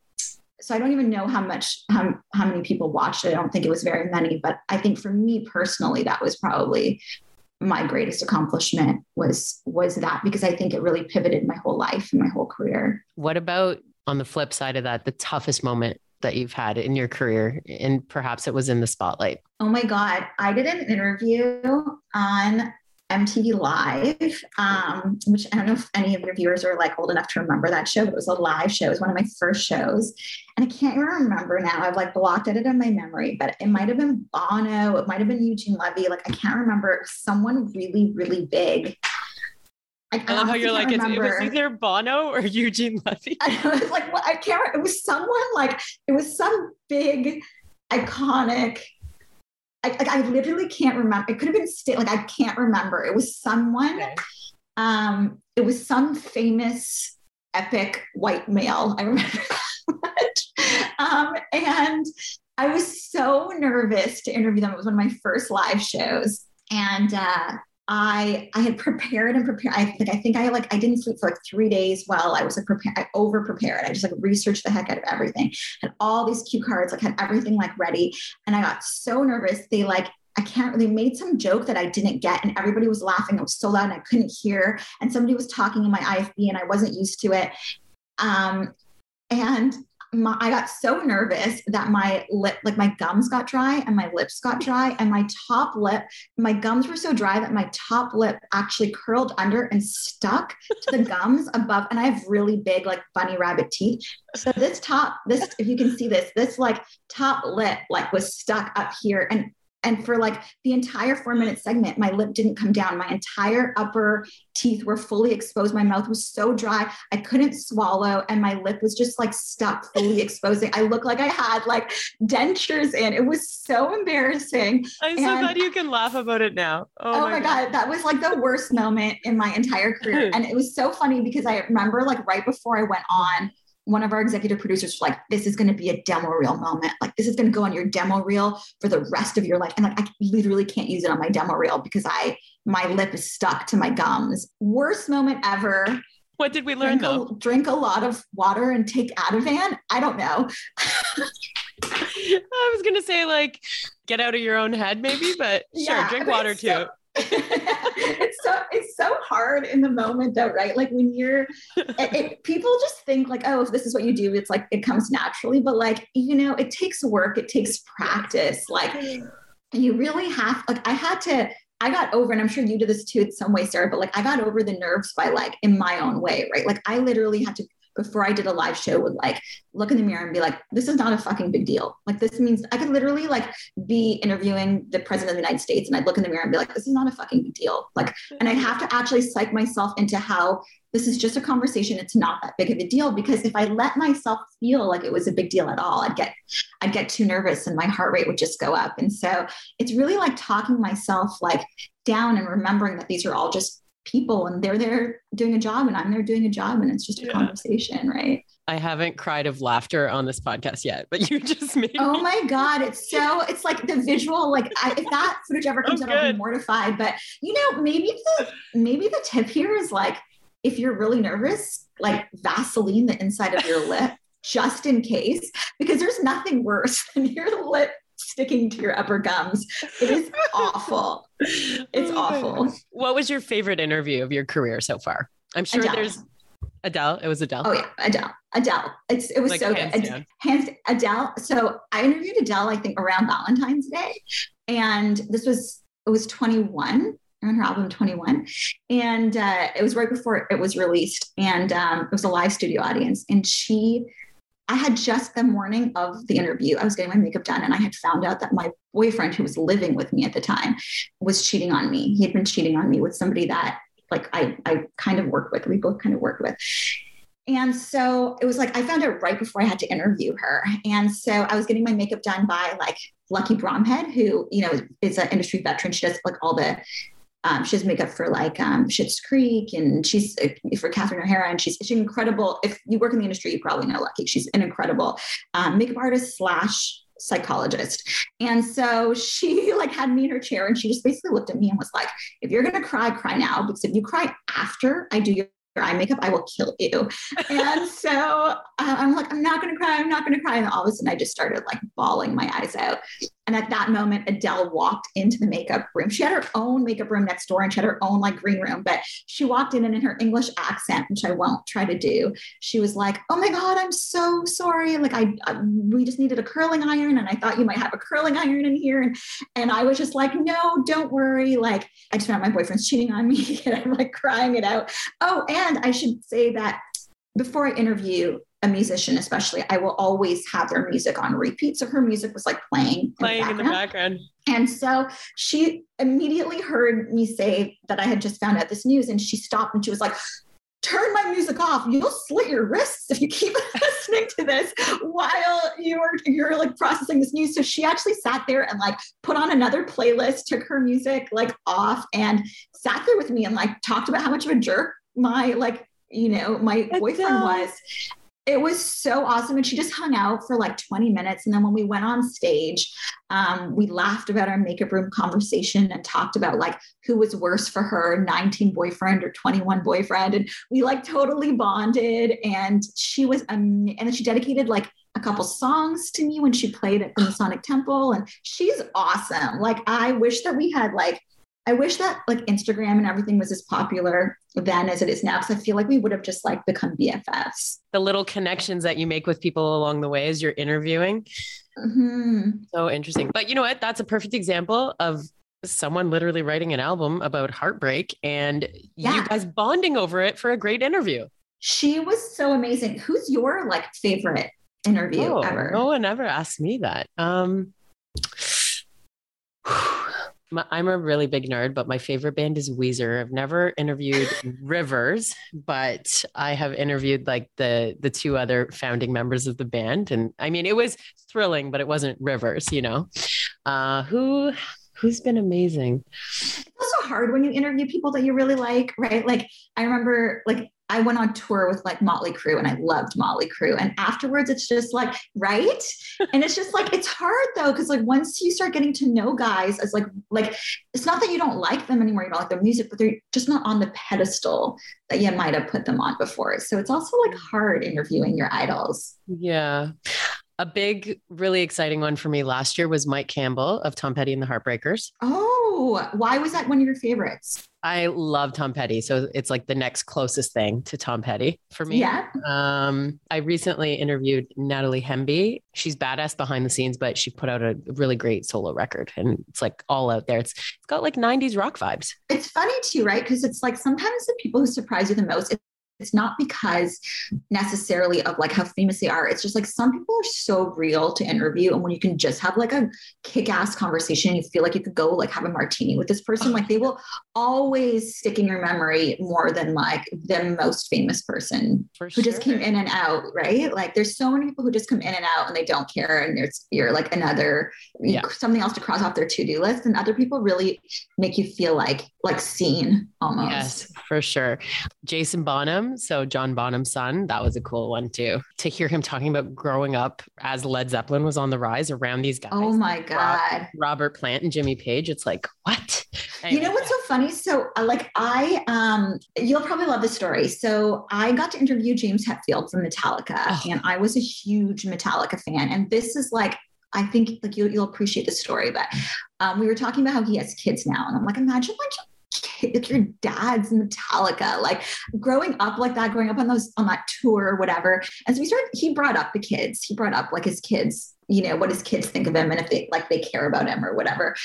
so I don't even know how much how, how many people watched it. I don't think it was very many, but I think for me personally, that was probably my greatest accomplishment was was that because I think it really pivoted my whole life and my whole career. What about on the flip side of that, the toughest moment that you've had in your career and perhaps it was in the spotlight? Oh my god, I did an interview on MTV Live, um, which I don't know if any of your viewers are like old enough to remember that show, but it was a live show. It was one of my first shows. And I can't even remember now. I've like blocked it in my memory, but it might have been Bono, it might have been Eugene Levy. Like I can't remember someone really, really big. I, I love how you're like, it was either Bono or *laughs* Eugene Levy. *laughs* I was like, well, I can't, it was someone like, it was some big, iconic I, I literally can't remember. It could have been st- like I can't remember. It was someone. Okay. Um, it was some famous epic white male. I remember *laughs* that much. Um, and I was so nervous to interview them. It was one of my first live shows, and uh, I I had prepared and prepared. I think I think I like I didn't sleep for like three days while I was like prepared. I over prepared. I just like researched the heck out of everything. Had all these cue cards, like had everything like ready. And I got so nervous. They like I can't really made some joke that I didn't get, and everybody was laughing. It was so loud and I couldn't hear. And somebody was talking in my IFB and I wasn't used to it. Um, and my, I got so nervous that my lip, like my gums got dry and my lips got *laughs* dry, and my top lip, my gums were so dry that my top lip actually curled under and stuck to the *laughs* gums above. And I have really big, like bunny rabbit teeth. So this top, this, if you can see this, this like top lip, like was stuck up here. And and for like the entire four minute segment, my lip didn't come down. My entire upper teeth were fully exposed. My mouth was so dry, I couldn't swallow, and my lip was just like stuck, fully exposing. I looked like I had like dentures in. It was so embarrassing. I'm and, so glad you can laugh about it now. Oh, oh my, my God. God. that was like the worst moment in my entire career. *laughs* and it was so funny because I remember like right before I went on, one of our executive producers was like, this is going to be a demo reel moment. Like, this is going to go on your demo reel for the rest of your life. And like, I literally can't use it on my demo reel because I, my lip is stuck to my gums. Worst moment ever. What did we learn drink though? A, drink a lot of water and take Ativan. I don't know. *laughs* I was going to say, like, get out of your own head, maybe, but yeah, sure, drink water too. So- *laughs* *laughs* it's so it's so hard in the moment though right like when you're *laughs* it, it, people just think like oh if this is what you do it's like it comes naturally but like you know it takes work it takes practice like you really have like i had to I got over, and I'm sure you did this too in some way, Sarah, but like I got over the nerves by like in my own way, right? Like I literally had to before I did a live show would like look in the mirror and be like, this is not a fucking big deal. Like this means I could literally like be interviewing the president of the United States and I'd look in the mirror and be like, this is not a fucking big deal. Like, and I'd have to actually psych myself into how this is just a conversation. It's not that big of a deal because if I let myself feel like it was a big deal at all, I'd get I'd get too nervous and my heart rate would just go up. And so it's really like talking myself like down and remembering that these are all just people and they're there doing a job and I'm there doing a job and it's just a yeah. conversation, right? I haven't cried of laughter on this podcast yet, but you *laughs* just made. Oh me- my god, it's so it's like the visual. Like I, if that *laughs* footage ever comes out, I'll be mortified. But you know, maybe the maybe the tip here is like if you're really nervous, like Vaseline the inside of your lip *laughs* just in case, because there's nothing worse than your lip sticking to your upper gums. It is awful. *laughs* It's oh awful. What was your favorite interview of your career so far? I'm sure Adele. there's Adele. It was Adele. Oh yeah, Adele. Adele. It's it was like so hands good. Down. Hands Adele. So I interviewed Adele, I think, around Valentine's Day, and this was it was 21 on her album 21 and uh, it was right before it was released and um, it was a live studio audience and she I had just the morning of the interview, I was getting my makeup done, and I had found out that my boyfriend, who was living with me at the time, was cheating on me. He had been cheating on me with somebody that, like, I, I kind of worked with. We both kind of worked with. And so it was like I found out right before I had to interview her. And so I was getting my makeup done by like Lucky Bromhead, who, you know, is an industry veteran. She does like all the um, she does makeup for like um, Schitt's Creek, and she's uh, for Catherine O'Hara, and she's she's incredible. If you work in the industry, you probably know Lucky. She's an incredible um, makeup artist slash psychologist. And so she *laughs* like had me in her chair, and she just basically looked at me and was like, "If you're gonna cry, cry now, because if you cry after I do your eye makeup, I will kill you. *laughs* and so uh, I'm like, I'm not going to cry. I'm not going to cry. And all of a sudden I just started like bawling my eyes out. And at that moment, Adele walked into the makeup room. She had her own makeup room next door and she had her own like green room, but she walked in and in her English accent, which I won't try to do, she was like, Oh my God, I'm so sorry. Like I, I we just needed a curling iron and I thought you might have a curling iron in here. And, and I was just like, no, don't worry. Like I just found my boyfriend's cheating on me *laughs* and I'm like crying it out. Oh, and I should say that before I interview a musician, especially, I will always have their music on repeat. So her music was like playing, playing in the, in the background. And so she immediately heard me say that I had just found out this news and she stopped and she was like, turn my music off. You'll slit your wrists if you keep *laughs* listening to this while you're you're like processing this news. So she actually sat there and like put on another playlist, took her music like off and sat there with me and like talked about how much of a jerk my like you know my boyfriend was it was so awesome. And she just hung out for like 20 minutes. And then when we went on stage, um, we laughed about our makeup room conversation and talked about like who was worse for her 19 boyfriend or 21 boyfriend. And we like totally bonded. And she was, um, and then she dedicated like a couple songs to me when she played at the Sonic Temple. And she's awesome. Like, I wish that we had like I wish that like Instagram and everything was as popular then as it is now because I feel like we would have just like become BFFs. The little connections that you make with people along the way as you're interviewing. Mm-hmm. So interesting. But you know what? That's a perfect example of someone literally writing an album about heartbreak and yeah. you guys bonding over it for a great interview. She was so amazing. Who's your like favorite interview oh, ever? No one ever asked me that. Um my, I'm a really big nerd, but my favorite band is Weezer. I've never interviewed Rivers, but I have interviewed like the the two other founding members of the band, and I mean it was thrilling, but it wasn't Rivers, you know. Uh, who who's been amazing? It's also hard when you interview people that you really like, right? Like I remember, like I went on tour with like Motley Crue and I loved Motley Crue. And afterwards, it's just like, right? *laughs* and it's just like, it's hard though, because like once you start getting to know guys as like, like, it's not that you don't like them anymore, you don't like their music, but they're just not on the pedestal that you might have put them on before. So it's also like hard interviewing your idols. Yeah. A big, really exciting one for me last year was Mike Campbell of Tom Petty and the Heartbreakers. Oh, why was that one of your favorites? I love Tom Petty. So it's like the next closest thing to Tom Petty for me. Yeah. Um, I recently interviewed Natalie Hemby. She's badass behind the scenes, but she put out a really great solo record and it's like all out there. It's it's got like 90s rock vibes. It's funny too, right? Because it's like sometimes the people who surprise you the most, it's not because necessarily of like how famous they are. It's just like some people are so real to interview. And when you can just have like a kick ass conversation, you feel like you could go like have a martini with this person, like they will always stick in your memory more than like the most famous person For who sure. just came in and out, right? Like there's so many people who just come in and out and they don't care. And there's, you're like another, yeah. something else to cross off their to do list. And other people really make you feel like, like seen almost. Yes, for sure. Jason Bonham Bonham. So John Bonham's son, that was a cool one too. To hear him talking about growing up as Led Zeppelin was on the rise around these guys. Oh my God. Robert Plant and Jimmy Page. It's like, what? Anyway. You know what's so funny? So uh, like I um you'll probably love this story. So I got to interview James Hetfield from Metallica oh. and I was a huge Metallica fan. And this is like I think like you, you'll appreciate the story, but um, we were talking about how he has kids now, and I'm like, imagine like *laughs* if your dad's Metallica, like growing up like that, growing up on those on that tour or whatever. And so we started, he brought up the kids. He brought up like his kids you know, what his kids think of him and if they like they care about him or whatever.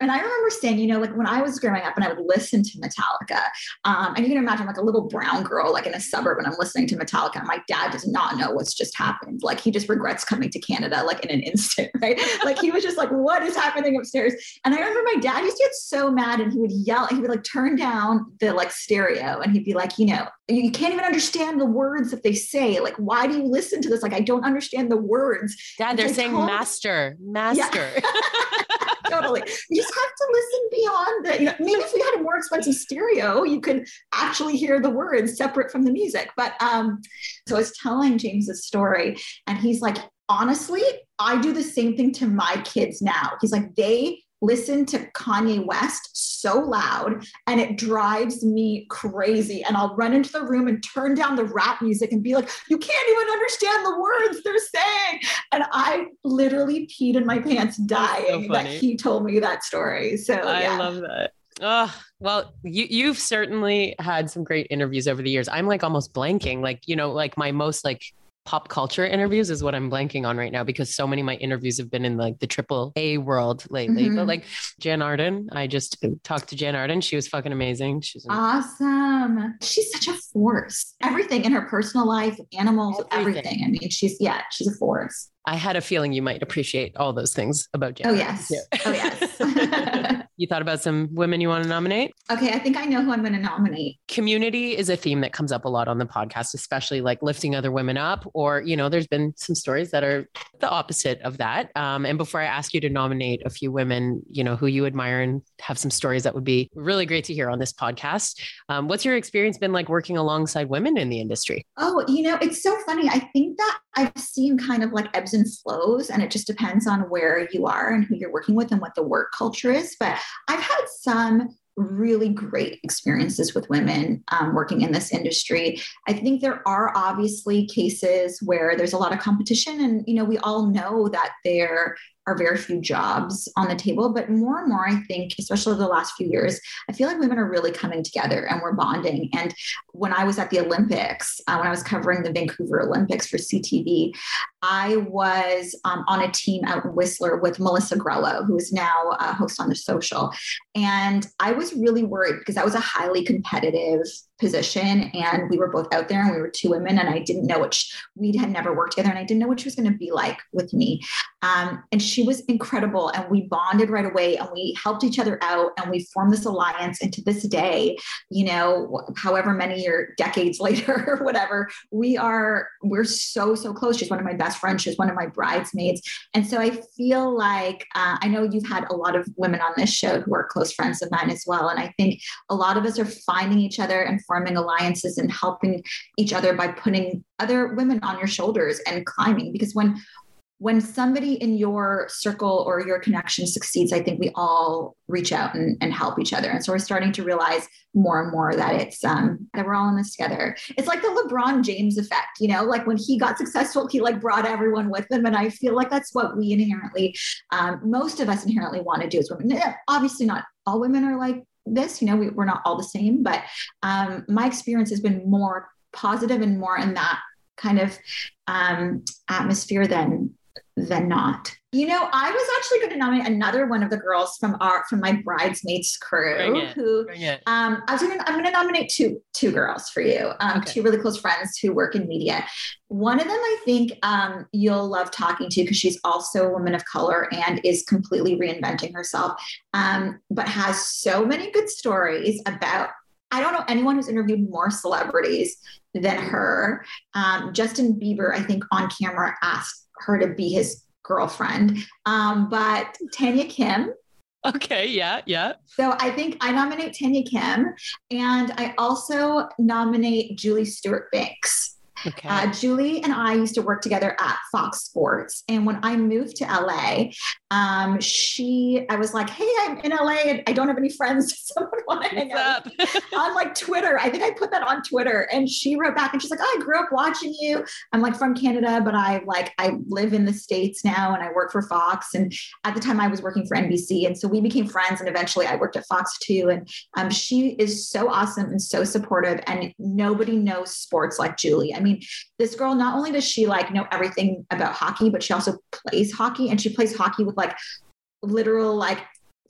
And I remember saying, you know, like when I was growing up and I would listen to Metallica, um, and you can imagine like a little brown girl, like in a suburb, and I'm listening to Metallica, my dad does not know what's just happened. Like he just regrets coming to Canada like in an *laughs* instant, right? like he was just like, what is happening upstairs? And I remember my dad used to get so mad and he would yell, he would like turn down the like stereo and he'd be like, you know, you can't even understand the words that they say. Like, why do you listen to this? Like, I don't understand the words. Dad, they're saying told- master, master. Yeah. *laughs* totally. You just have to listen beyond the, you know, maybe if we had a more expensive stereo, you could actually hear the words separate from the music. But um, so I was telling James's story, and he's like, honestly, I do the same thing to my kids now. He's like, they listen to Kanye West so loud and it drives me crazy. And I'll run into the room and turn down the rap music and be like, you can't even understand the words they're saying. And I literally peed in my pants dying so that he told me that story. So I yeah. love that. Oh, well, you, you've certainly had some great interviews over the years. I'm like almost blanking, like, you know, like my most like pop culture interviews is what I'm blanking on right now because so many of my interviews have been in like the triple A world lately. Mm-hmm. But like Jann Arden, I just talked to Jann Arden. She was fucking amazing. She's awesome. She's such a force. Everything in her personal life, animals, everything. everything. I mean, she's yeah, she's a force. I had a feeling you might appreciate all those things about Jann. Oh yes. Oh yes. *laughs* You thought about some women you want to nominate? Okay, I think I know who I'm going to nominate. Community is a theme that comes up a lot on the podcast, especially like lifting other women up, or, you know, there's been some stories that are the opposite of that. Um, and before I ask you to nominate a few women, you know, who you admire and have some stories that would be really great to hear on this podcast, um, what's your experience been like working alongside women in the industry? Oh, you know, it's so funny. I think that I've seen kind of like ebbs and flows, and it just depends on where you are and who you're working with and what the work culture is. But I've had some really great experiences with women um, working in this industry. I think there are obviously cases where there's a lot of competition, and you know we all know that there are very few jobs on the table. But more and more, I think, especially the last few years, I feel like women are really coming together and we're bonding. And when I was at the Olympics, uh, when I was covering the Vancouver Olympics for CTV, I was um, on a team in Whistler with Melissa Grelo, who is now a host on The Social. And I was really worried because that was a highly competitive position and we were both out there and we were two women and i didn't know what she, we had never worked together and i didn't know what she was going to be like with me. Um, and she was incredible and we bonded right away and we helped each other out and we formed this alliance. And to this day you know however many year decades *laughs* later or whatever we are we're so so close. She's one of my best friends. She's one of my bridesmaids. And so i feel like uh, i know you've had a lot of women on this show who are close friends of mine as well. And i think a lot of us are finding each other and forming alliances and helping each other by putting other women on your shoulders and climbing. Because when when somebody in your circle or your connection succeeds, I think we all reach out and, and help each other. And so we're starting to realize more and more that it's um, that we're all in this together. It's like the LeBron James effect, you know, like when he got successful, he like brought everyone with him. And I feel like that's what we inherently, um, most of us inherently want to do as women. Obviously, not all women are like this, you know, we, are not all the same, but um, my experience has been more positive and more in that kind of um, atmosphere than than not. You know, I was actually going to nominate another one of the girls from our from my bridesmaids crew. Who um, I was going to I'm going to nominate two two girls for you. Um, okay. Two really close friends who work in media. One of them I think um, you'll love talking to because she's also a woman of color and is completely reinventing herself, um, but has so many good stories about I don't know anyone who's interviewed more celebrities than her. Um, Justin Bieber, I think, on camera asked her to be his girlfriend. Um, but Tanya Kim Okay, yeah, yeah. So I think I nominate Tanya Kim and I also nominate Julie Stewart Binks. Okay. Uh, Julie and I used to work together at Fox Sports. And when I moved to LA, um, she, I was like, hey, I'm in LA and I don't have any friends. *laughs* Does someone want to hang out *laughs* on like Twitter? I think I put that on Twitter. And she wrote back and she's like, oh, I grew up watching you. I'm like from Canada, but I like, I live in the States now and I work for Fox. And at the time I was working for NBC. And so we became friends. And eventually I worked at Fox too. And um, she is so awesome and so supportive. And nobody knows sports like Julie. I mean, mean, this girl, not only does she like know everything about hockey, but she also plays hockey and she plays hockey with like literal like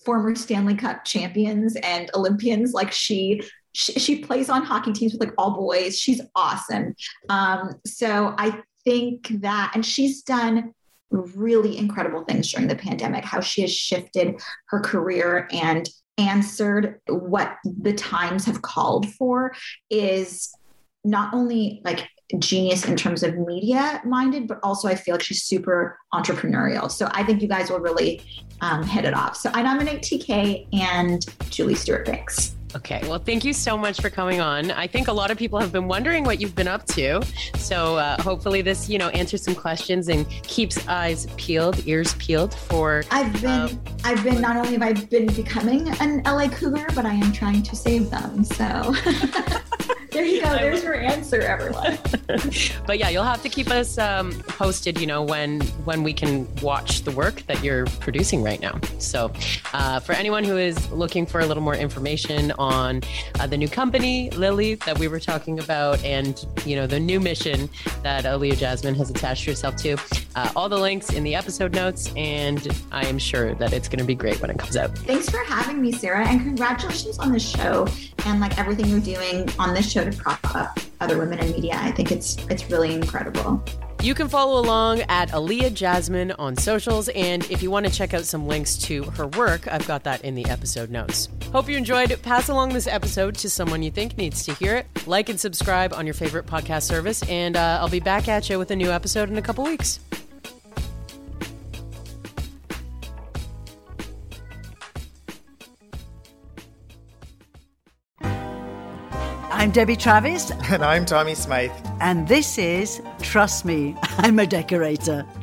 former Stanley Cup champions and Olympians. Like she, she, she plays on hockey teams with like all boys. She's awesome. Um, so I think that, and she's done really incredible things during the pandemic, how she has shifted her career and answered what the times have called for is not only like genius in terms of media minded, but also I feel like she's super entrepreneurial. So I think you guys will really um, hit it off. So I nominate TK and Julie Stewart Binks. Okay, well, thank you so much for coming on. I think a lot of people have been wondering what you've been up to. So uh, hopefully, this you know answers some questions and keeps eyes peeled, ears peeled for. I've been, um, I've been not only have I been becoming an LA Cougar, but I am trying to save them. So. *laughs* there you *laughs* go. There's your answer, everyone. *laughs* but yeah, you'll have to keep us um, posted. You know when when we can watch the work that you're producing right now. So, uh, for anyone who is looking for a little more information on uh, the new company Lili that we were talking about, and you know the new mission that Aliya Jasmine has attached herself to, uh, all the links in the episode notes, and I am sure that it's going to be great when it comes out. Thanks for having me, Sarah, and congratulations on the show and like everything you're doing on this show to prop up other women in media. I think it's it's really incredible. You can follow along at Aliya Jasmine on socials, and if you want to check out some links to her work, I've got that in the episode notes. Hope you enjoyed. Pass along this episode to someone you think needs to hear it. Like and subscribe on your favorite podcast service, and uh, I'll be back at you with a new episode in a couple weeks. I'm Debbie Travis. *laughs* And I'm Tommy Smythe. And this is Trust Me, I'm a Decorator.